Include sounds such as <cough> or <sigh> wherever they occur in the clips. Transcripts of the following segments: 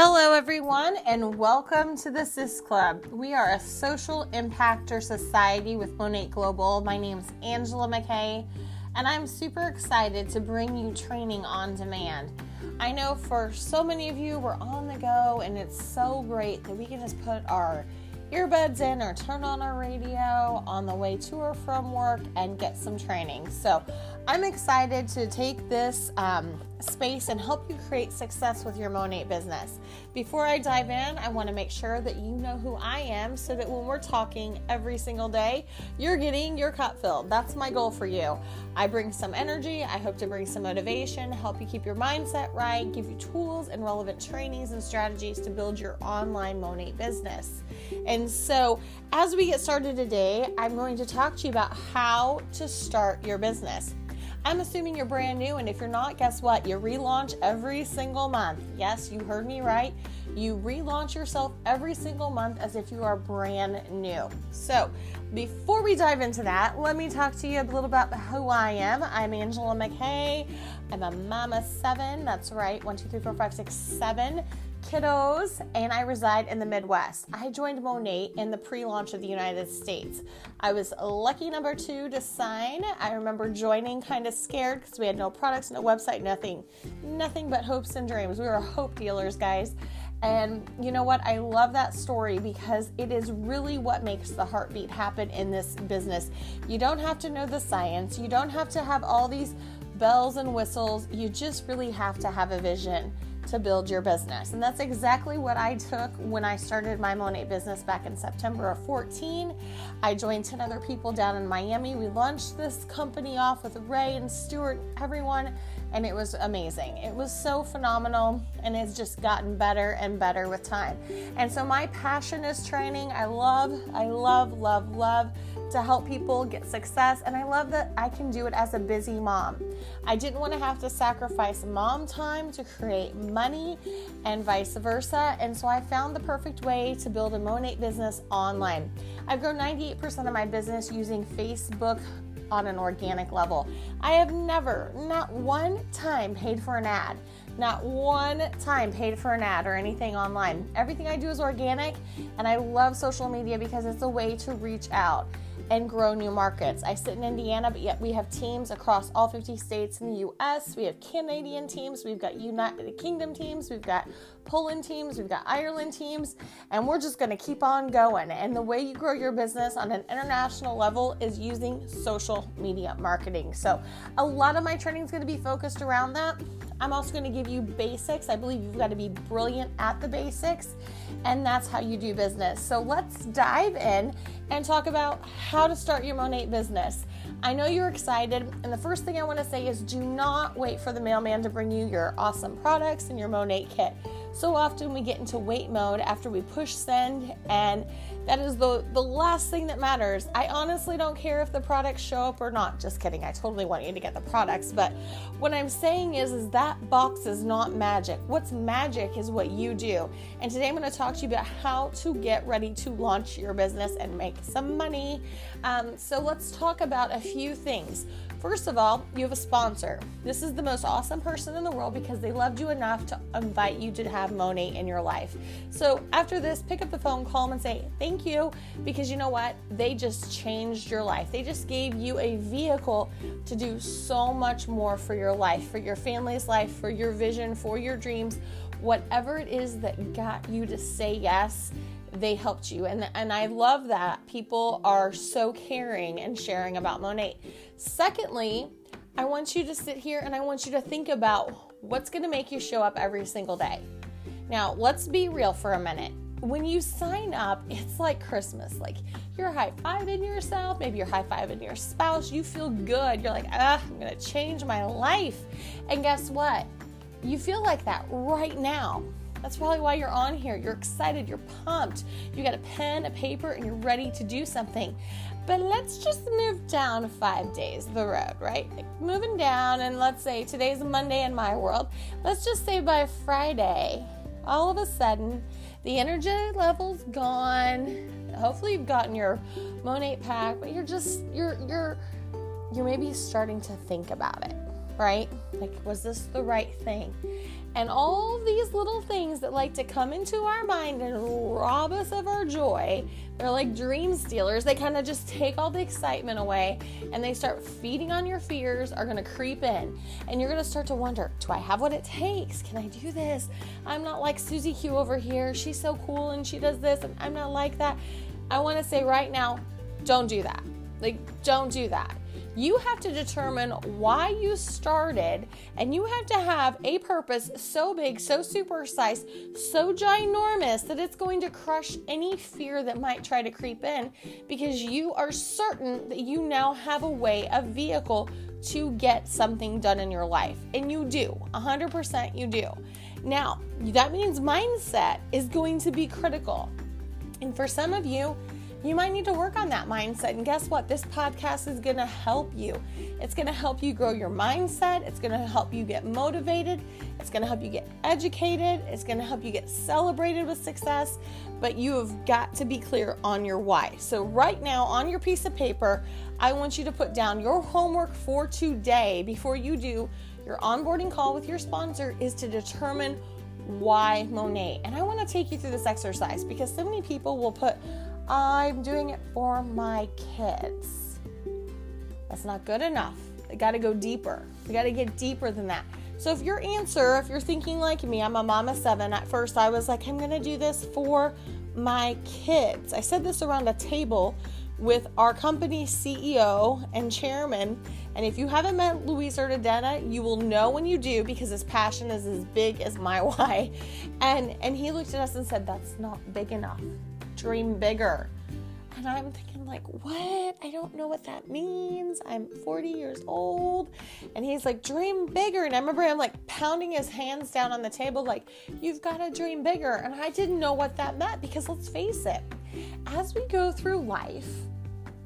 Hello, everyone, and welcome to the SIS Club. We are a social impactor society with Monat Global. My name is Angela McKay, and I'm super excited to bring you training on demand. I know for so many of you, we're on the go, and it's so great that we can just put our earbuds in or turn on our radio on the way to or from work and get some training. So I'm excited to take this um, space and help you create success with your Monat business. Before I dive in, I want to make sure that you know who I am so that when we're talking every single day, you're getting your cup filled. That's my goal for you. I bring some energy, I hope to bring some motivation, help you keep your mindset right, give you tools and relevant trainings and strategies to build your online Monat business. And so, as we get started today, I'm going to talk to you about how to start your business. I'm assuming you're brand new, and if you're not, guess what? You relaunch every single month. Yes, you heard me right. You relaunch yourself every single month as if you are brand new. So, before we dive into that, let me talk to you a little about who I am. I'm Angela McKay. I'm a mama seven. That's right. One, two, three, four, five, six, seven kiddos, and I reside in the Midwest. I joined Monat in the pre launch of the United States. I was lucky number two to sign. I remember joining kind of scared because we had no products, no website, nothing, nothing but hopes and dreams. We were hope dealers, guys. And you know what? I love that story because it is really what makes the heartbeat happen in this business. You don't have to know the science, you don't have to have all these bells and whistles. You just really have to have a vision to build your business. And that's exactly what I took when I started my Monat business back in September of 14. I joined 10 other people down in Miami. We launched this company off with Ray and Stuart, everyone, and it was amazing. It was so phenomenal and it's just gotten better and better with time. And so my passion is training. I love, I love, love, love to help people get success. And I love that I can do it as a busy mom. I didn't want to have to sacrifice mom time to create money and vice versa. And so I found the perfect way to build a Monat business online. I've grown 98% of my business using Facebook on an organic level. I have never, not one time, paid for an ad. Not one time paid for an ad or anything online. Everything I do is organic, and I love social media because it's a way to reach out and grow new markets. I sit in Indiana, but yet we have teams across all 50 states in the US. We have Canadian teams, we've got United Kingdom teams, we've got Poland teams, we've got Ireland teams, and we're just going to keep on going. And the way you grow your business on an international level is using social media marketing. So, a lot of my training is going to be focused around that. I'm also going to give you basics. I believe you've got to be brilliant at the basics, and that's how you do business. So let's dive in and talk about how to start your Monat business. I know you're excited, and the first thing I want to say is do not wait for the mailman to bring you your awesome products and your Monat kit. So often we get into wait mode after we push send, and that is the, the last thing that matters. I honestly don't care if the products show up or not. Just kidding. I totally want you to get the products. But what I'm saying is, is that box is not magic. What's magic is what you do. And today I'm going to talk to you about how to get ready to launch your business and make some money. Um, so let's talk about a few things. First of all, you have a sponsor. This is the most awesome person in the world because they loved you enough to invite you to have Monat in your life. So after this, pick up the phone, call them, and say thank you because you know what? They just changed your life. They just gave you a vehicle to do so much more for your life, for your family's life, for your vision, for your dreams, whatever it is that got you to say yes they helped you. And, and I love that people are so caring and sharing about Monat. Secondly, I want you to sit here and I want you to think about what's going to make you show up every single day. Now, let's be real for a minute. When you sign up, it's like Christmas. Like you're high fiving yourself, maybe you're high fiving your spouse. You feel good. You're like, ah, I'm going to change my life. And guess what? You feel like that right now. That's probably why you're on here. You're excited, you're pumped. You got a pen, a paper, and you're ready to do something. But let's just move down five days the road, right? Like moving down, and let's say today's Monday in my world. Let's just say by Friday, all of a sudden, the energy level's gone. Hopefully, you've gotten your Monat pack, but you're just you're you're you're maybe starting to think about it, right? Like, was this the right thing? And all these little things that like to come into our mind and rob us of our joy, they're like dream stealers. They kind of just take all the excitement away and they start feeding on your fears, are going to creep in. And you're going to start to wonder do I have what it takes? Can I do this? I'm not like Susie Q over here. She's so cool and she does this, and I'm not like that. I want to say right now, don't do that. Like, don't do that. You have to determine why you started, and you have to have a purpose so big, so supersized, so ginormous that it's going to crush any fear that might try to creep in because you are certain that you now have a way, a vehicle to get something done in your life. And you do, 100% you do. Now, that means mindset is going to be critical. And for some of you, you might need to work on that mindset. And guess what? This podcast is going to help you. It's going to help you grow your mindset. It's going to help you get motivated. It's going to help you get educated. It's going to help you get celebrated with success. But you have got to be clear on your why. So, right now, on your piece of paper, I want you to put down your homework for today before you do your onboarding call with your sponsor is to determine why Monat. And I want to take you through this exercise because so many people will put, I'm doing it for my kids. That's not good enough. We got to go deeper. We got to get deeper than that. So, if your answer, if you're thinking like me, I'm a mama seven, at first I was like, I'm going to do this for my kids. I said this around a table with our company CEO and chairman. And if you haven't met Luis Urdaneta, you will know when you do because his passion is as big as my <laughs> why. And and he looked at us and said, That's not big enough dream bigger. And I'm thinking, like, what? I don't know what that means. I'm 40 years old. And he's like, dream bigger. And I remember him like pounding his hands down on the table, like, you've got to dream bigger. And I didn't know what that meant because let's face it, as we go through life,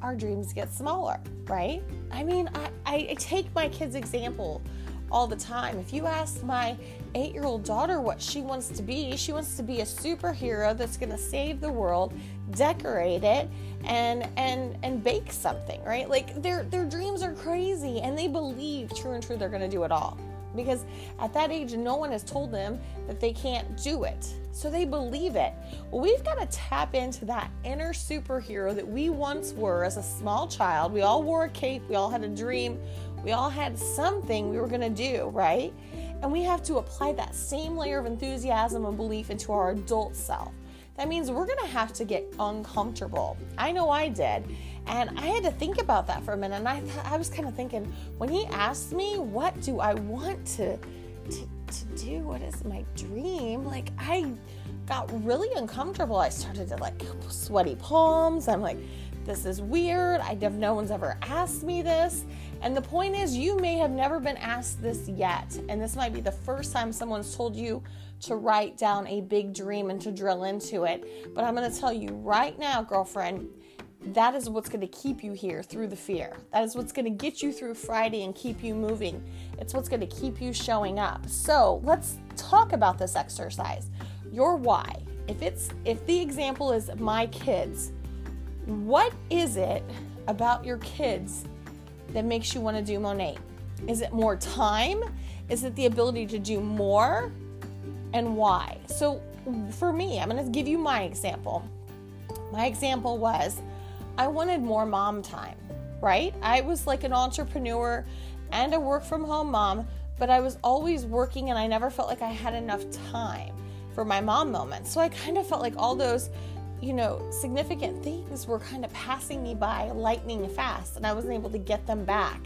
our dreams get smaller, right? I mean, I, I take my kids' example all the time. If you ask my eight year old daughter what she wants to be, she wants to be a superhero that's going to save the world, decorate it, and and and bake something, right? Like their their dreams are crazy, and they believe true and true they're going to do it all. Because at that age no one has told them that they can't do it. So they believe it. Well we've got to tap into that inner superhero that we once were as a small child. We all wore a cape. We all had a dream we all had something we were going to do, right? And we have to apply that same layer of enthusiasm and belief into our adult self. That means we're going to have to get uncomfortable. I know I did. And I had to think about that for a minute. And I, th- I was kind of thinking, when he asked me, what do I want to, to, to do? What is my dream? Like, I got really uncomfortable. I started to like sweaty palms. I'm like, this is weird. I have no one's ever asked me this. And the point is, you may have never been asked this yet. And this might be the first time someone's told you to write down a big dream and to drill into it. But I'm going to tell you right now, girlfriend, that is what's going to keep you here through the fear. That is what's going to get you through Friday and keep you moving. It's what's going to keep you showing up. So let's talk about this exercise. Your why. If it's if the example is my kids, what is it about your kids that makes you want to do Monat? Is it more time? Is it the ability to do more? And why? So, for me, I'm going to give you my example. My example was I wanted more mom time, right? I was like an entrepreneur and a work from home mom, but I was always working and I never felt like I had enough time for my mom moments. So I kind of felt like all those you know, significant things were kind of passing me by lightning fast, and I wasn't able to get them back.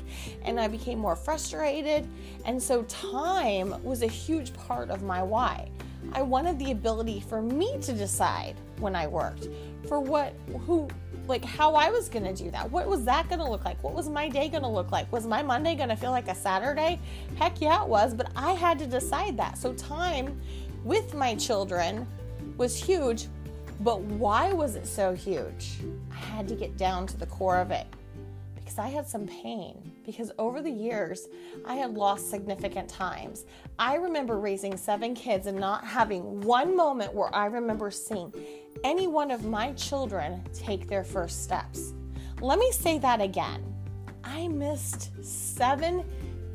And I became more frustrated. And so, time was a huge part of my why. I wanted the ability for me to decide when I worked for what, who, like how I was going to do that. What was that going to look like? What was my day going to look like? Was my Monday going to feel like a Saturday? Heck yeah, it was, but I had to decide that. So, time with my children was huge but why was it so huge? I had to get down to the core of it because I had some pain. Because over the years, I had lost significant times. I remember raising seven kids and not having one moment where I remember seeing any one of my children take their first steps. Let me say that again. I missed seven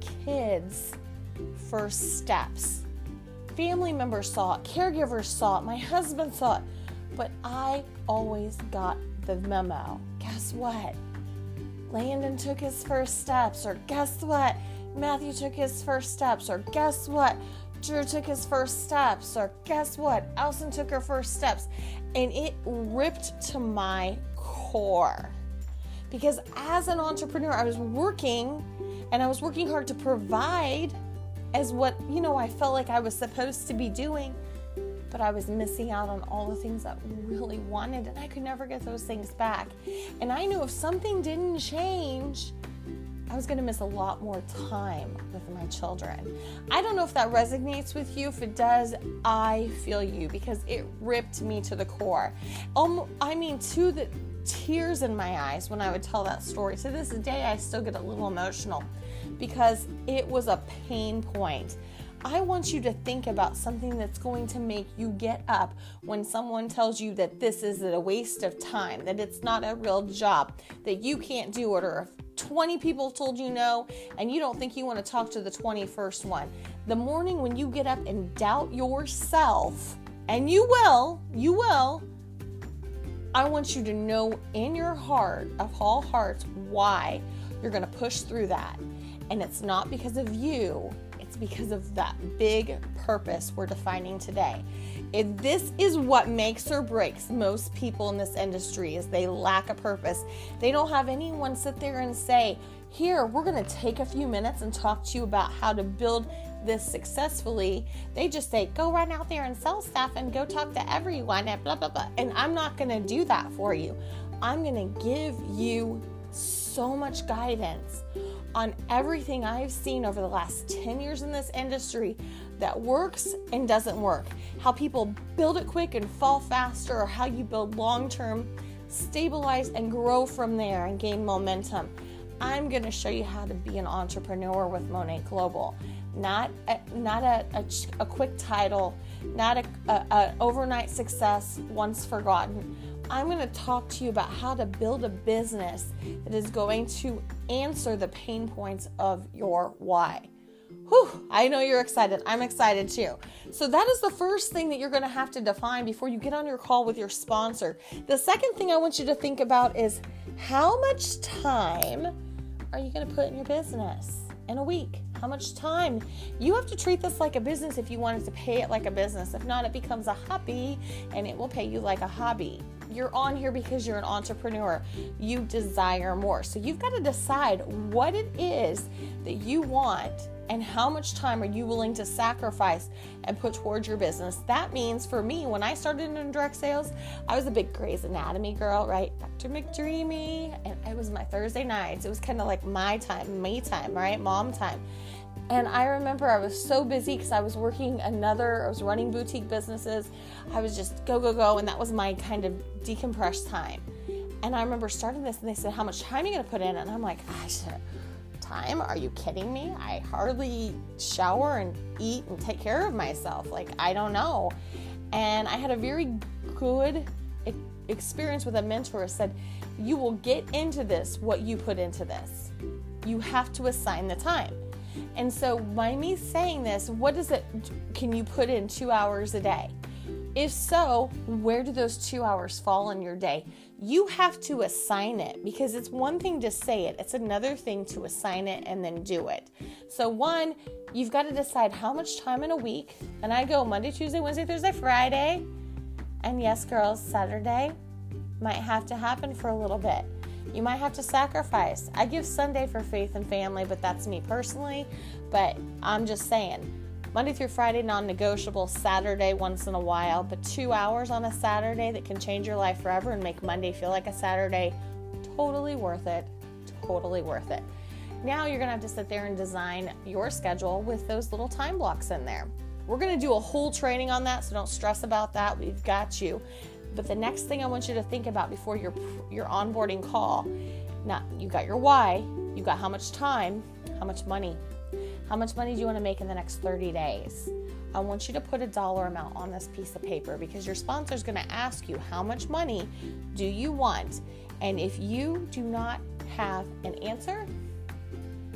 kids' first steps family members saw it, caregivers saw it, my husband saw it, but I always got the memo. Guess what? Landon took his first steps, or guess what? Matthew took his first steps, or guess what? Drew took his first steps, or guess what? Elson took her first steps. And it ripped to my core. Because as an entrepreneur, I was working and I was working hard to provide as what, you know, I felt like I was supposed to be doing. But I was missing out on all the things that I really wanted, and I could never get those things back. And I knew if something didn't change, I was going to miss a lot more time with my children. I don't know if that resonates with you. If it does, I feel you because it ripped me to the core. Um, I mean, to the tears in my eyes when I would tell that story. To this day, I still get a little emotional because it was a pain point. I want you to think about something that's going to make you get up when someone tells you that this is a waste of time, that it's not a real job, that you can't do it, or if 20 people told you no and you don't think you want to talk to the 21st one. The morning when you get up and doubt yourself, and you will, you will, I want you to know in your heart, of all hearts, why you're going to push through that. And it's not because of you, because of that big purpose we're defining today. If this is what makes or breaks most people in this industry is they lack a purpose. They don't have anyone sit there and say, "Here, we're going to take a few minutes and talk to you about how to build this successfully." They just say, "Go run out there and sell stuff and go talk to everyone and blah blah blah." And I'm not going to do that for you. I'm going to give you so much guidance on everything I've seen over the last 10 years in this industry that works and doesn't work. How people build it quick and fall faster, or how you build long term, stabilize, and grow from there and gain momentum. I'm going to show you how to be an entrepreneur with Monat Global. Not a, not a, a, a quick title, not a, a, a overnight success once forgotten. I'm going to talk to you about how to build a business that is going to answer the pain points of your why. Whew, I know you're excited. I'm excited too. So, that is the first thing that you're going to have to define before you get on your call with your sponsor. The second thing I want you to think about is how much time are you going to put in your business in a week? How much time? You have to treat this like a business if you wanted to pay it like a business. If not, it becomes a hobby and it will pay you like a hobby. You're on here because you're an entrepreneur. You desire more. So you've got to decide what it is that you want and how much time are you willing to sacrifice and put towards your business? That means for me, when I started in direct sales, I was a big Grey's Anatomy girl, right? Dr. McDreamy, and it was my Thursday nights. It was kind of like my time, me time, right? Mom time. And I remember I was so busy because I was working another, I was running boutique businesses. I was just go, go, go. And that was my kind of decompress time. And I remember starting this and they said, How much time are you going to put in? And I'm like, Gosh, time? Are you kidding me? I hardly shower and eat and take care of myself. Like, I don't know. And I had a very good experience with a mentor who said, You will get into this what you put into this. You have to assign the time. And so, by me saying this, what does it, can you put in two hours a day? If so, where do those two hours fall in your day? you have to assign it because it's one thing to say it, it's another thing to assign it and then do it. So, one, you've got to decide how much time in a week, and I go Monday, Tuesday, Wednesday, Thursday, Friday, and yes, girls, Saturday might have to happen for a little bit. You might have to sacrifice. I give Sunday for faith and family, but that's me personally. But I'm just saying, Monday through Friday, non negotiable, Saturday once in a while, but two hours on a Saturday that can change your life forever and make Monday feel like a Saturday, totally worth it. Totally worth it. Now you're to have to sit there and design your schedule with those little time blocks in there. We're to do a whole training on that, so don't stress about that. We've got you. But the next thing I want you to think about before your your onboarding call, now you got your why, you got how much time, how much money, how much money do you want to make in the next 30 days? I want you to put a dollar amount on this piece of paper because your sponsor is going to ask you how much money do you want? And if you do not have an answer,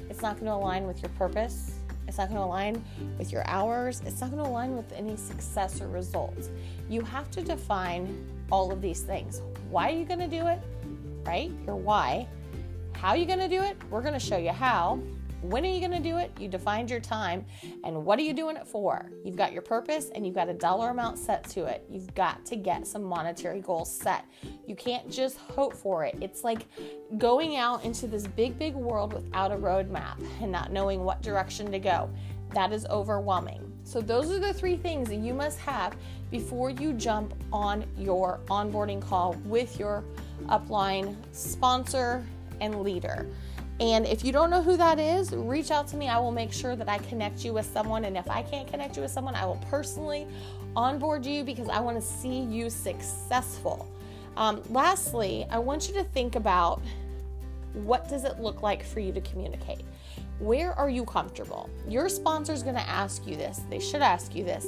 it's not going to align with your purpose It's not going to align with your hours. It's not going to align with any success or results. You have to define all of these things. Why are you going to do it? Right? Your why. How are you going to do it? We're going to show you how. When are you going to do it? You defined your time. And what are you doing it for? You've got your purpose and you've got a dollar amount set to it. You've got to get some monetary goals set. You can't just hope for it. It's like going out into this big, big world without a roadmap and not knowing what direction to go. That is overwhelming. So, those are the three things that you must have before you jump on your onboarding call with your upline sponsor and leader. And if you don't know who that is, reach out to me. I will make sure that I connect you with someone. And if I can't connect you with someone, I will personally onboard you because I want to see you successful. Um, lastly, I want you to think about what does it look like for you to communicate? Where are you comfortable? Your sponsor is going to ask you this. They should ask you this.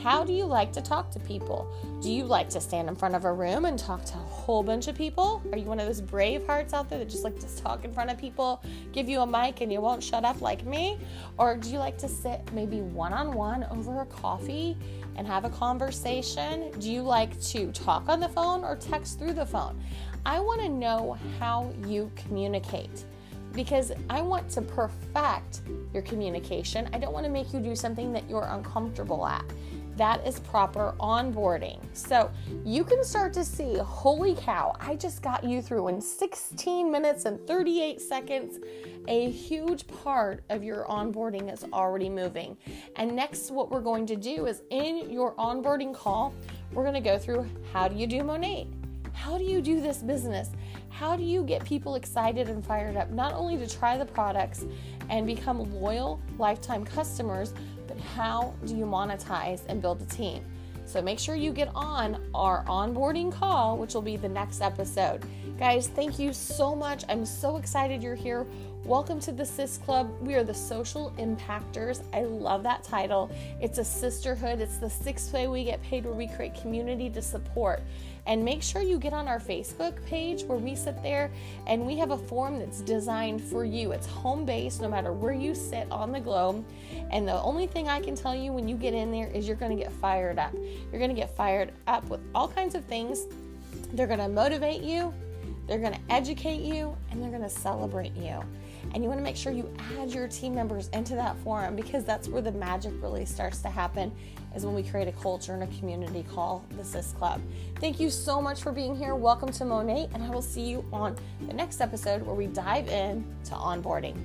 How do you like to talk to people? Do you like to stand in front of a room and talk to a whole bunch of people? Are you one of those brave hearts out there that just like to talk in front of people, give you a mic, and you won't shut up like me? Or do you like to sit maybe one on one over a coffee and have a conversation? Do you like to talk on the phone or text through the phone? I want to know how you communicate because I want to perfect your communication. I don't want to make you do something that you're uncomfortable at. That is proper onboarding. So you can start to see, holy cow, I just got you through in 16 minutes and 38 seconds. A huge part of your onboarding is already moving. And next, what we're going to do is in your onboarding call, we're going to go through how do you do Monat? How do you do this business? How do you get people excited and fired up, not only to try the products and become loyal lifetime customers, but how do you monetize and build a team? So make sure you get on our onboarding call, which will be the next episode. Guys, thank you so much. I'm so excited you're here. Welcome to the Sis Club. We are the social impactors. I love that title. It's a sisterhood, it's the sixth way we get paid where we create community to support. And make sure you get on our Facebook page where we sit there and we have a form that's designed for you. It's home based no matter where you sit on the globe. And the only thing I can tell you when you get in there is you're going to get fired up. You're going to get fired up with all kinds of things. They're going to motivate you, they're going to educate you, and they're going to celebrate you. And you want to make sure you add your team members into that forum because that's where the magic really starts to happen is when we create a culture and a community called the Sis Club. Thank you so much for being here. Welcome to Monat, and I will see you on the next episode where we dive in to onboarding.